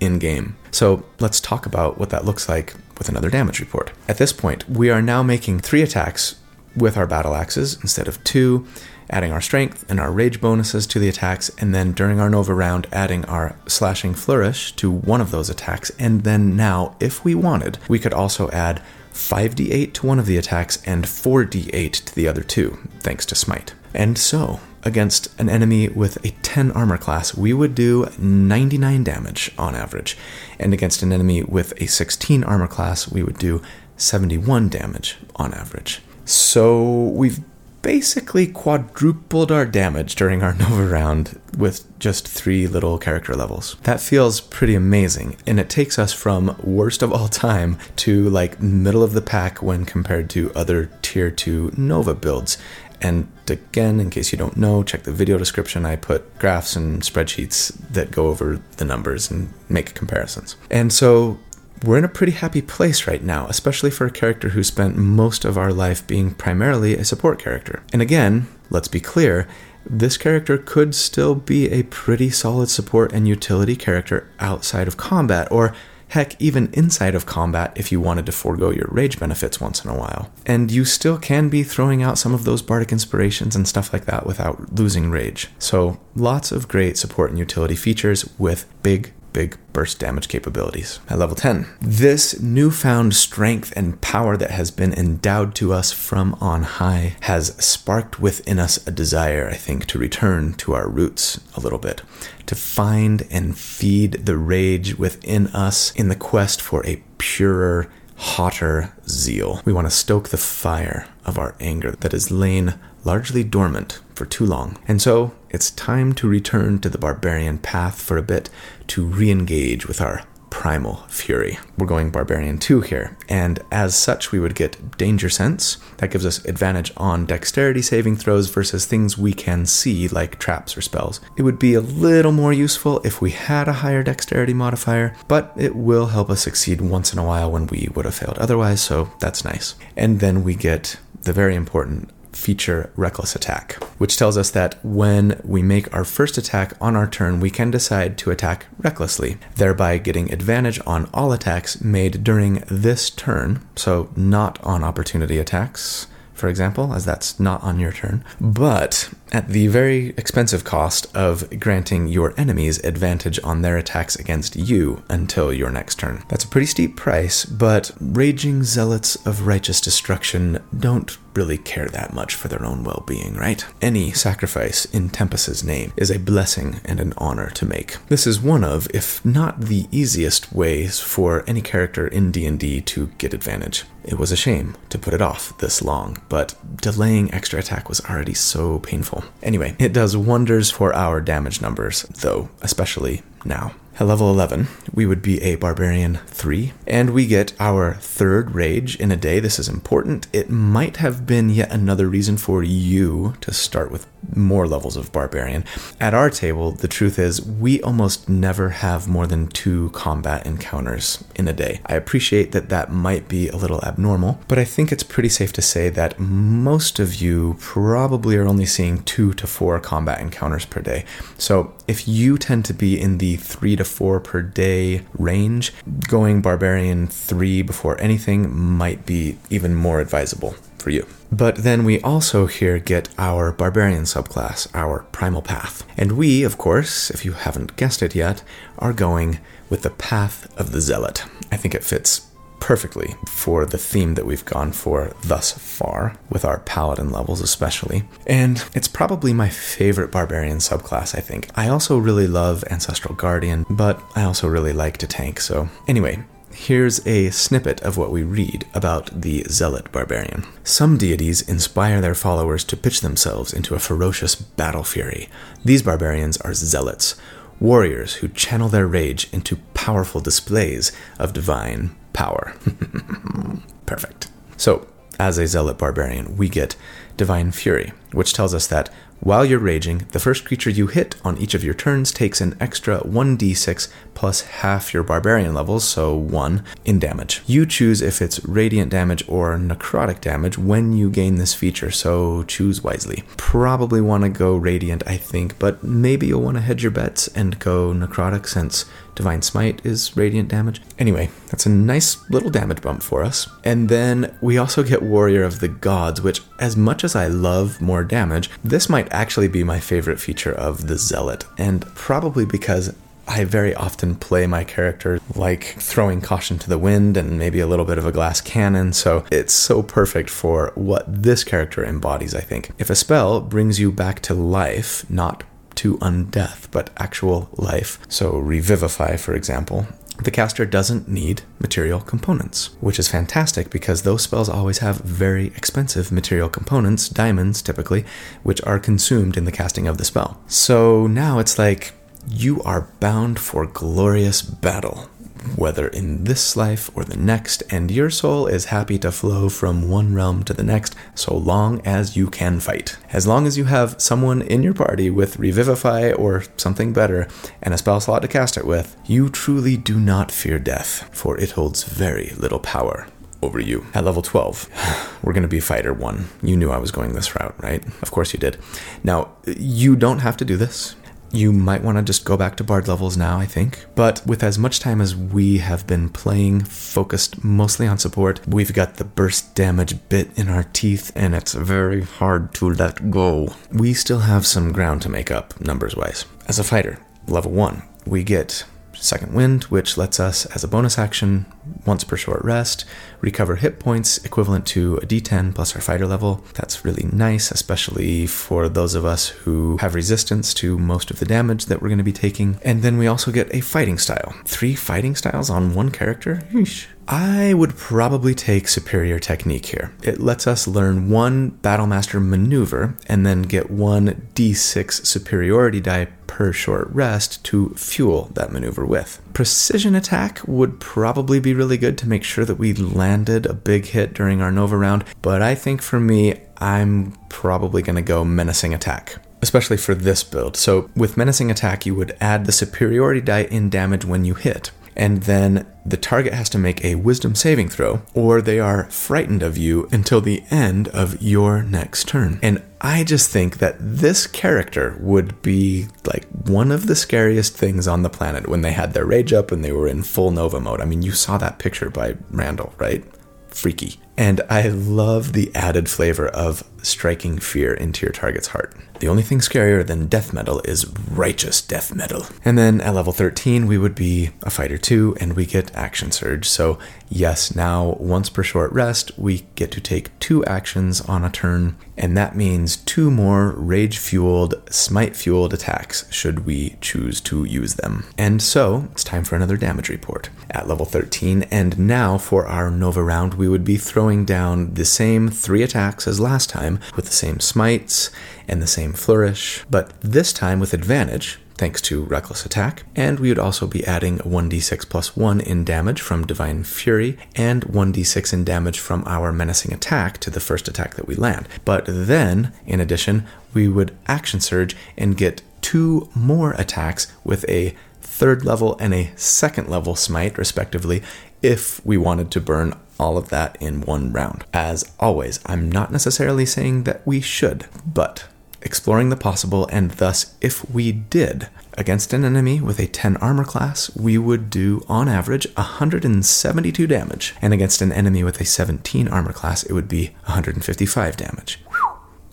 in game. So let's talk about what that looks like with another damage report. At this point, we are now making three attacks with our battle axes instead of two adding our strength and our rage bonuses to the attacks, and then during our Nova round, adding our slashing flourish to one of those attacks. And then now, if we wanted, we could also add 5d8 to one of the attacks and 4d8 to the other two, thanks to Smite. And so, against an enemy with a 10 armor class, we would do 99 damage on average. And against an enemy with a 16 armor class, we would do 71 damage on average. So we've basically quadrupled our damage during our Nova round with just three little character levels. That feels pretty amazing, and it takes us from worst of all time to like middle of the pack when compared to other tier 2 Nova builds. And again, in case you don't know, check the video description. I put graphs and spreadsheets that go over the numbers and make comparisons. And so we're in a pretty happy place right now, especially for a character who spent most of our life being primarily a support character. And again, let's be clear, this character could still be a pretty solid support and utility character outside of combat, or heck, even inside of combat if you wanted to forego your rage benefits once in a while. And you still can be throwing out some of those bardic inspirations and stuff like that without losing rage. So, lots of great support and utility features with big big burst damage capabilities. At level 10, this newfound strength and power that has been endowed to us from on high has sparked within us a desire, I think, to return to our roots a little bit, to find and feed the rage within us in the quest for a purer, hotter zeal. We want to stoke the fire of our anger that has lain largely dormant for too long. And so it's time to return to the barbarian path for a bit to re engage with our primal fury. We're going barbarian 2 here, and as such, we would get danger sense. That gives us advantage on dexterity saving throws versus things we can see, like traps or spells. It would be a little more useful if we had a higher dexterity modifier, but it will help us succeed once in a while when we would have failed otherwise, so that's nice. And then we get the very important feature reckless attack, which tells us that when we make our first attack on our turn, we can decide to attack recklessly, thereby getting advantage on all attacks made during this turn, so not on opportunity attacks for example, as that's not on your turn, but at the very expensive cost of granting your enemies advantage on their attacks against you until your next turn. That's a pretty steep price, but raging zealots of righteous destruction don't really care that much for their own well-being, right? Any sacrifice in Tempus's name is a blessing and an honor to make. This is one of, if not the easiest ways for any character in D&D to get advantage. It was a shame to put it off this long, but delaying extra attack was already so painful. Anyway, it does wonders for our damage numbers, though, especially now. At level 11, we would be a Barbarian 3, and we get our third rage in a day. This is important. It might have been yet another reason for you to start with more levels of Barbarian. At our table, the truth is, we almost never have more than two combat encounters in a day. I appreciate that that might be a little abnormal, but I think it's pretty safe to say that most of you probably are only seeing two to four combat encounters per day. So if you tend to be in the three to four per day range, going Barbarian three before anything might be even more advisable for you. But then we also here get our barbarian subclass, our primal path. And we, of course, if you haven't guessed it yet, are going with the path of the zealot. I think it fits perfectly for the theme that we've gone for thus far, with our paladin levels especially. And it's probably my favorite barbarian subclass, I think. I also really love Ancestral Guardian, but I also really like to tank, so anyway, Here's a snippet of what we read about the Zealot Barbarian. Some deities inspire their followers to pitch themselves into a ferocious battle fury. These barbarians are zealots, warriors who channel their rage into powerful displays of divine power. Perfect. So, as a zealot barbarian, we get divine fury, which tells us that while you're raging, the first creature you hit on each of your turns takes an extra 1d6 plus half your barbarian levels, so 1, in damage. You choose if it's radiant damage or necrotic damage when you gain this feature, so choose wisely. Probably want to go radiant, I think, but maybe you'll want to hedge your bets and go necrotic since Divine Smite is radiant damage. Anyway, that's a nice little damage bump for us. And then we also get Warrior of the Gods, which, as much as I love more damage, this might actually be my favorite feature of the Zealot, and probably because I very often play my character like throwing caution to the wind and maybe a little bit of a glass cannon, so it's so perfect for what this character embodies, I think. If a spell brings you back to life, not to undeath, but actual life. So, revivify, for example. The caster doesn't need material components, which is fantastic because those spells always have very expensive material components, diamonds typically, which are consumed in the casting of the spell. So now it's like you are bound for glorious battle whether in this life or the next, and your soul is happy to flow from one realm to the next so long as you can fight. As long as you have someone in your party with Revivify or something better and a spell slot to cast it with, you truly do not fear death, for it holds very little power over you. At level 12, we're going to be fighter 1. You knew I was going this route, right? Of course you did. Now, you don't have to do this. You might want to just go back to Bard levels now, I think. But with as much time as we have been playing, focused mostly on support, we've got the burst damage bit in our teeth, and it's very hard to let go. We still have some ground to make up, numbers wise. As a fighter, level 1, we get Second Wind, which lets us, as a bonus action, once per short rest, recover hit points equivalent to a d10 plus our fighter level. That's really nice, especially for those of us who have resistance to most of the damage that we're going to be taking. And then we also get a fighting style. Three fighting styles on one character? Eesh. I would probably take Superior Technique here. It lets us learn one Battlemaster maneuver and then get one d6 superiority die per short rest to fuel that maneuver with. Precision attack would probably be really good to make sure that we landed a big hit during our Nova round, but I think for me, I'm probably going to go menacing attack especially for this build. So, with Menacing Attack, you would add the superiority die in damage when you hit and then the target has to make a wisdom saving throw, or they are frightened of you until the end of your next turn. And I just think that this character would be like one of the scariest things on the planet when they had their rage up and they were in full Nova mode. I mean, you saw that picture by Randall, right? Freaky. And I love the added flavor of striking fear into your target's heart. The only thing scarier than death metal is righteous death metal. And then at level 13, we would be a fighter 2 and we get action surge. So, yes, now once per short rest, we get to take two actions on a turn, and that means two more rage fueled, smite fueled attacks should we choose to use them. And so, it's time for another damage report at level 13. And now for our Nova round, we would be throwing down the same three attacks as last time with the same smites and the same flourish, but this time with advantage, thanks to Reckless Attack, and we would also be adding 1d6 plus 1 in damage from Divine Fury and 1d6 in damage from our Menacing Attack to the first attack that we land. But then, in addition, we would Action Surge and get two more attacks with a third level and a second level smite, respectively, if we wanted to burn all of that in one round. As always, I'm not necessarily saying that we should, but exploring the possible, and thus, if we did, against an enemy with a 10 armor class, we would do, on average, 172 damage, and against an enemy with a 17 armor class, it would be 155 damage.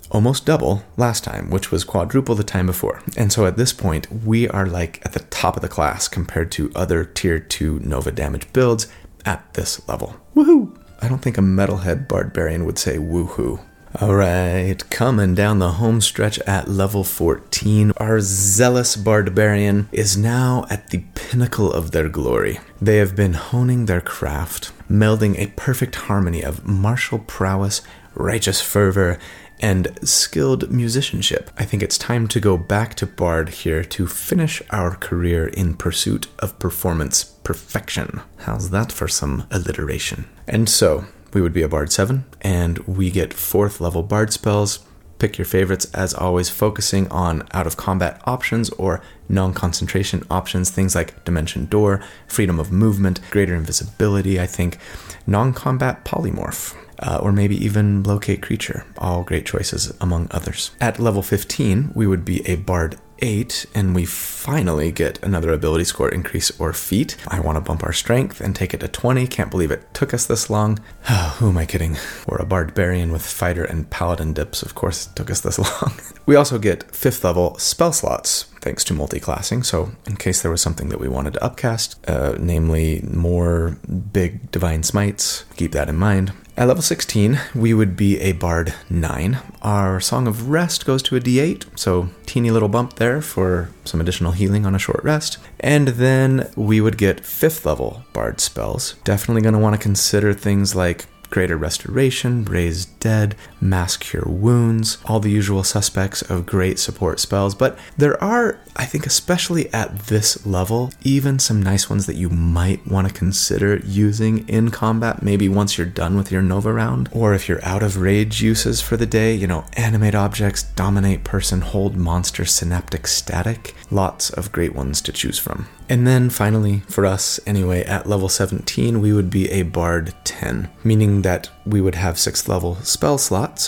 Almost double last time, which was quadruple the time before. And so at this point, we are like at the top of the class compared to other tier 2 Nova damage builds at this level. Woohoo! I don't think a metalhead barbarian would say woohoo. All right, coming down the home stretch at level 14, our zealous barbarian is now at the pinnacle of their glory. They have been honing their craft, melding a perfect harmony of martial prowess, righteous fervor, and skilled musicianship. I think it's time to go back to Bard here to finish our career in pursuit of performance perfection. How's that for some alliteration? And so, we would be a Bard 7, and we get fourth level Bard spells. Pick your favorites, as always, focusing on out of combat options or non concentration options, things like Dimension Door, freedom of movement, greater invisibility, I think, non combat polymorph. Uh, or maybe even locate creature, all great choices among others. At level 15, we would be a Bard 8, and we finally get another ability score increase or feat. I want to bump our strength and take it to 20. Can't believe it took us this long. Who am I kidding? We're a bard barbarian with fighter and paladin dips. Of course, it took us this long. we also get 5th level spell slots thanks to multi-classing. So, in case there was something that we wanted to upcast, uh, namely more big divine smites, keep that in mind. At level 16, we would be a Bard 9. Our Song of Rest goes to a D8, so teeny little bump there for some additional healing on a short rest. And then we would get 5th level Bard spells. Definitely going to want to consider things like Greater Restoration, Raise Dead, Mass Cure Wounds, all the usual suspects of great support spells, but there are, I think, especially at this level, even some nice ones that you might want to consider using in combat, maybe once you're done with your Nova round, or if you're out of rage uses for the day, you know, animate objects, dominate person, hold monster, synaptic static, lots of great ones to choose from. And then finally, for us anyway, at level 17, we would be a Bard 10, meaning that we would have 6th level spell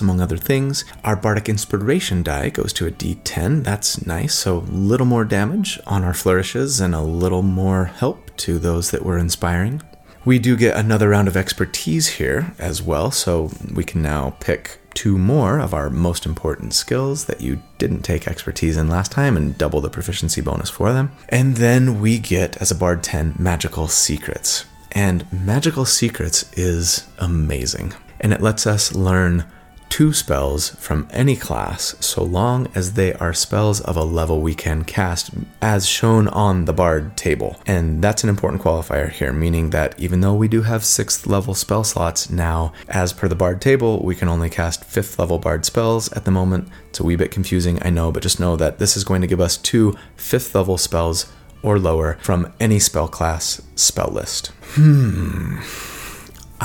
among other things. Our Bardic Inspiration die goes to a d10, that's nice, so a little more damage on our flourishes and a little more help to those that we're inspiring. We do get another round of expertise here as well, so we can now pick two more of our most important skills that you didn't take expertise in last time and double the proficiency bonus for them. And then we get, as a Bard 10, Magical Secrets. And Magical Secrets is amazing. And it lets us learn two spells from any class so long as they are spells of a level we can cast as shown on the bard table. And that's an important qualifier here, meaning that even though we do have 6th level spell slots now, as per the bard table, we can only cast 5th level bard spells at the moment. It's a wee bit confusing, I know, but just know that this is going to give us two fifth level spells or lower from any spell class spell list. Hmm.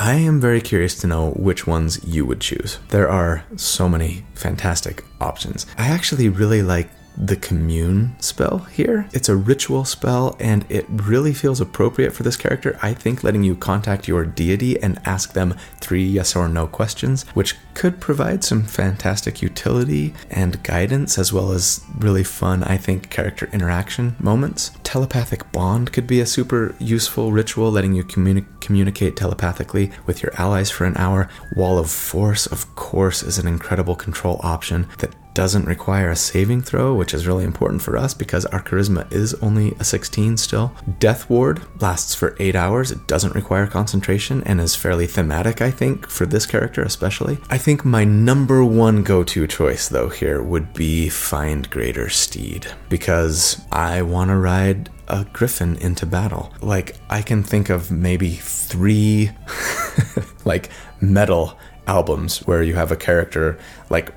I am very curious to know which ones you would choose. There are so many fantastic options. I actually really like the commune spell here. It's a ritual spell and it really feels appropriate for this character. I think letting you contact your deity and ask them three yes or no questions, which could provide some fantastic utility and guidance, as well as really fun, I think, character interaction moments. Telepathic Bond could be a super useful ritual, letting you communi- communicate telepathically with your allies for an hour. Wall of Force, of course, is an incredible control option that doesn't require a saving throw, which is really important for us because our charisma is only a 16 still. Death Ward lasts for 8 hours. It doesn't require concentration and is fairly thematic, I think, for this character especially. I think my number one go to choice, though, here would be Find Greater Steed because I want to ride a griffin into battle. Like, I can think of maybe three, like, metal albums where you have a character like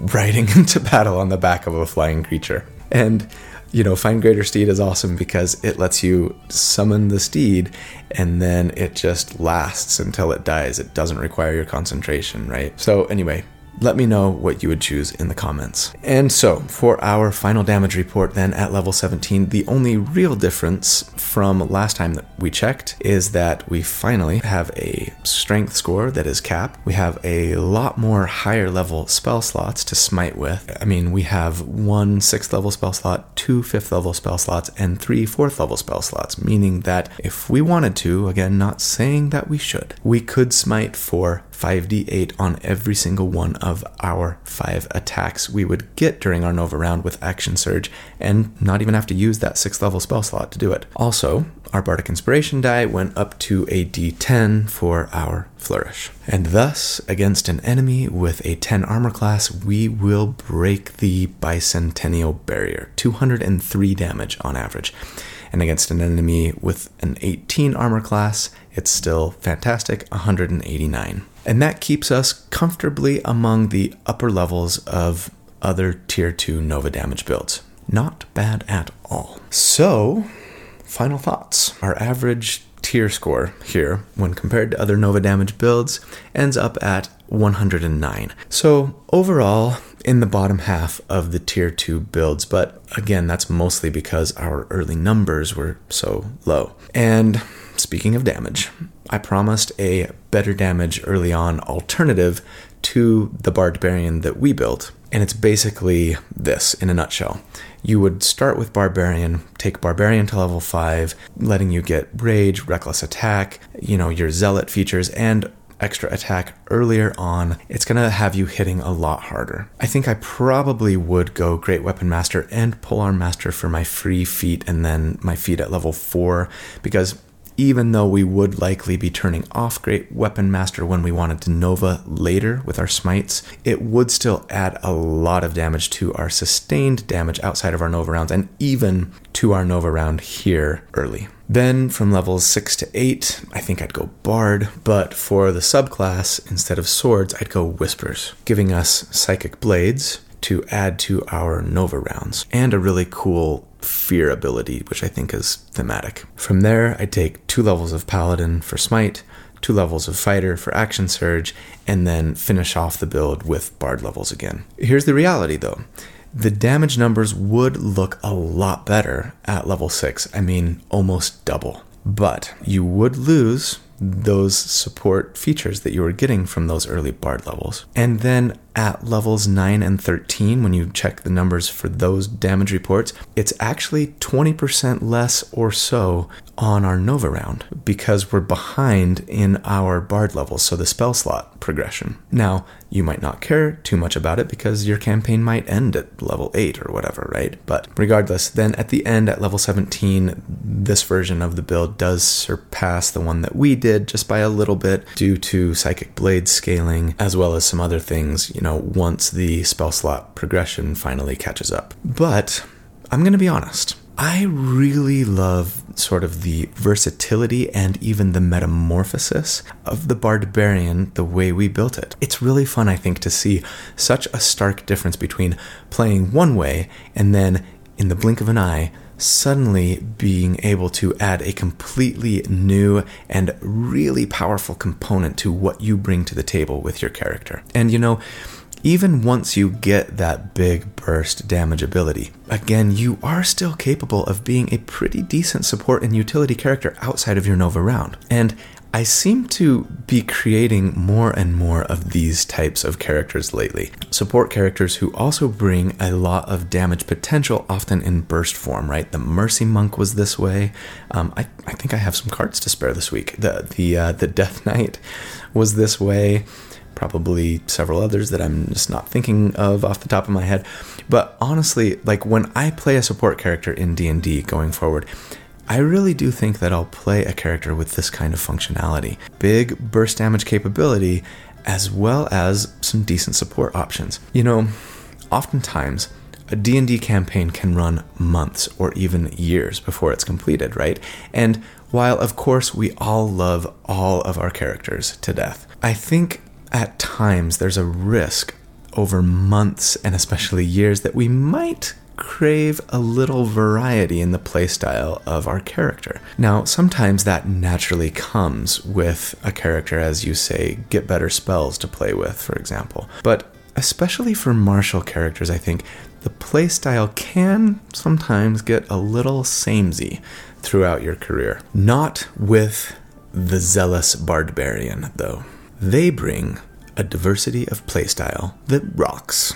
riding into battle on the back of a flying creature. And you know, Find Greater Steed is awesome because it lets you summon the steed and then it just lasts until it dies. It doesn't require your concentration, right? So, anyway, let me know what you would choose in the comments. And so, for our final damage report, then at level 17, the only real difference from last time that we checked is that we finally have a strength score that is capped. We have a lot more higher level spell slots to smite with. I mean, we have one sixth level spell slot, two fifth level spell slots, and three fourth level spell slots, meaning that if we wanted to, again, not saying that we should, we could smite for 5d8 on every single one of our five attacks we would get during our Nova round with Action Surge, and not even have to use that 6th level spell slot to do it. Also, our Bardic Inspiration die went up to a d10 for our Flourish. And thus, against an enemy with a 10 armor class, we will break the Bicentennial Barrier, 203 damage on average. And against an enemy with an 18 armor class, it's still fantastic, 189. And that keeps us comfortably among the upper levels of other tier 2 Nova damage builds. Not bad at all. So, final thoughts. Our average tier score here, when compared to other Nova damage builds, ends up at 109. So, overall, in the bottom half of the tier 2 builds, but again, that's mostly because our early numbers were so low. And speaking of damage, I promised a better damage early on alternative to the Barbarian that we built. And it's basically this in a nutshell. You would start with Barbarian, take Barbarian to level 5, letting you get Rage, Reckless Attack, you know, your Zealot features, and extra attack earlier on, it's gonna have you hitting a lot harder. I think I probably would go Great Weapon Master and Polearm Master for my free feat and then my feat at level 4 because even though we would likely be turning off Great Weapon Master when we wanted to Nova later with our smites, it would still add a lot of damage to our sustained damage outside of our Nova rounds and even to our Nova round here early. Then from levels 6 to 8, I think I'd go Bard, but for the subclass, instead of swords, I'd go Whispers, giving us Psychic Blades to add to our Nova rounds, and a really cool fear ability, which I think is thematic. From there, I take two levels of Paladin for Smite, two levels of Fighter for Action Surge, and then finish off the build with Bard levels again. Here's the reality though. The damage numbers would look a lot better at level 6. I mean, almost double. But you would lose those support features that you were getting from those early bard levels. And then at levels 9 and 13, when you check the numbers for those damage reports, it's actually 20% less or so on our Nova round because we're behind in our Bard levels, so the spell slot progression. Now, you might not care too much about it because your campaign might end at level 8 or whatever, right? But regardless, then at the end at level 17, this version of the build does surpass the one that we did just by a little bit due to Psychic Blade scaling as well as some other things, you know, once the spell slot progression finally catches up. But I'm going to be honest. I really love sort of the versatility and even the metamorphosis of the Barbarian the way we built it. It's really fun, I think, to see such a stark difference between playing one way and then, in the blink of an eye, suddenly being able to add a completely new and really powerful component to what you bring to the table with your character. And you know, even once you get that big burst damage ability, again, you are still capable of being a pretty decent support and utility character outside of your Nova round. And I seem to be creating more and more of these types of characters lately. Support characters who also bring a lot of damage potential, often in burst form, right? The Mercy Monk was this way. Um, I, I think I have some cards to spare this week. The, the, uh, the Death Knight was this way probably several others that I'm just not thinking of off the top of my head. But honestly, like when I play a support character in D&D going forward, I really do think that I'll play a character with this kind of functionality. Big burst damage capability as well as some decent support options. You know, oftentimes a D&D campaign can run months or even years before it's completed, right? And while of course we all love all of our characters to death, I think at times there's a risk over months and especially years that we might crave a little variety in the playstyle of our character. Now, sometimes that naturally comes with a character, as you say, get better spells to play with, for example. But especially for martial characters, I think the playstyle can sometimes get a little samey throughout your career. Not with the zealous barbarian, though. They bring a diversity of playstyle that rocks.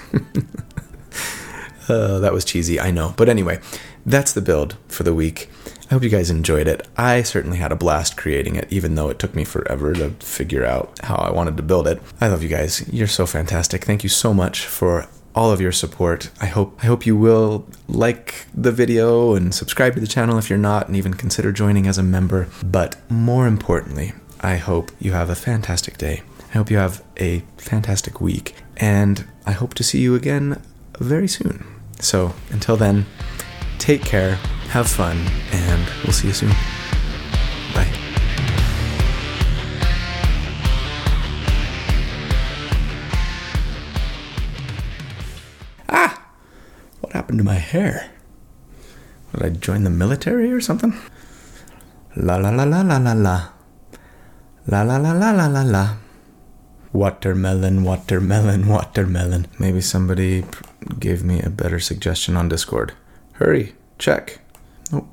uh, that was cheesy, I know. But anyway, that's the build for the week. I hope you guys enjoyed it. I certainly had a blast creating it, even though it took me forever to figure out how I wanted to build it. I love you guys. You're so fantastic. Thank you so much for all of your support. I hope I hope you will like the video and subscribe to the channel if you're not and even consider joining as a member. But more importantly, I hope you have a fantastic day. I hope you have a fantastic week, and I hope to see you again very soon. So until then, take care, have fun, and we'll see you soon. Bye. Ah! What happened to my hair? Did I join the military or something? La la la la la la la. La la la la la la la. Watermelon, watermelon, watermelon. Maybe somebody gave me a better suggestion on Discord. Hurry, check. Nope.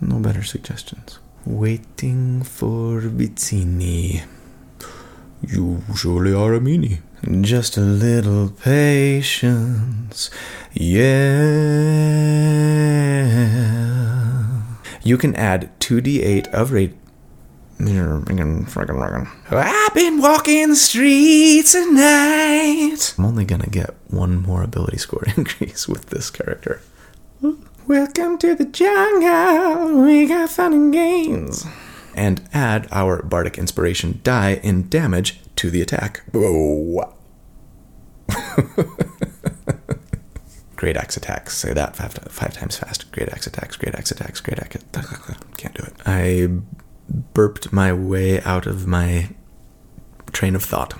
No better suggestions. Waiting for Vizzini. You surely are a meanie. Just a little patience. Yeah. You can add 2d8 of rate. I've been walking the streets at night. I'm only gonna get one more ability score increase with this character. Welcome to the jungle. We got fun and games. And add our bardic inspiration die in damage to the attack. Whoa. great axe attacks. Say that five, five times fast. Great axe attacks. Great axe attacks. Great axe. Can't do it. I burped my way out of my train of thought.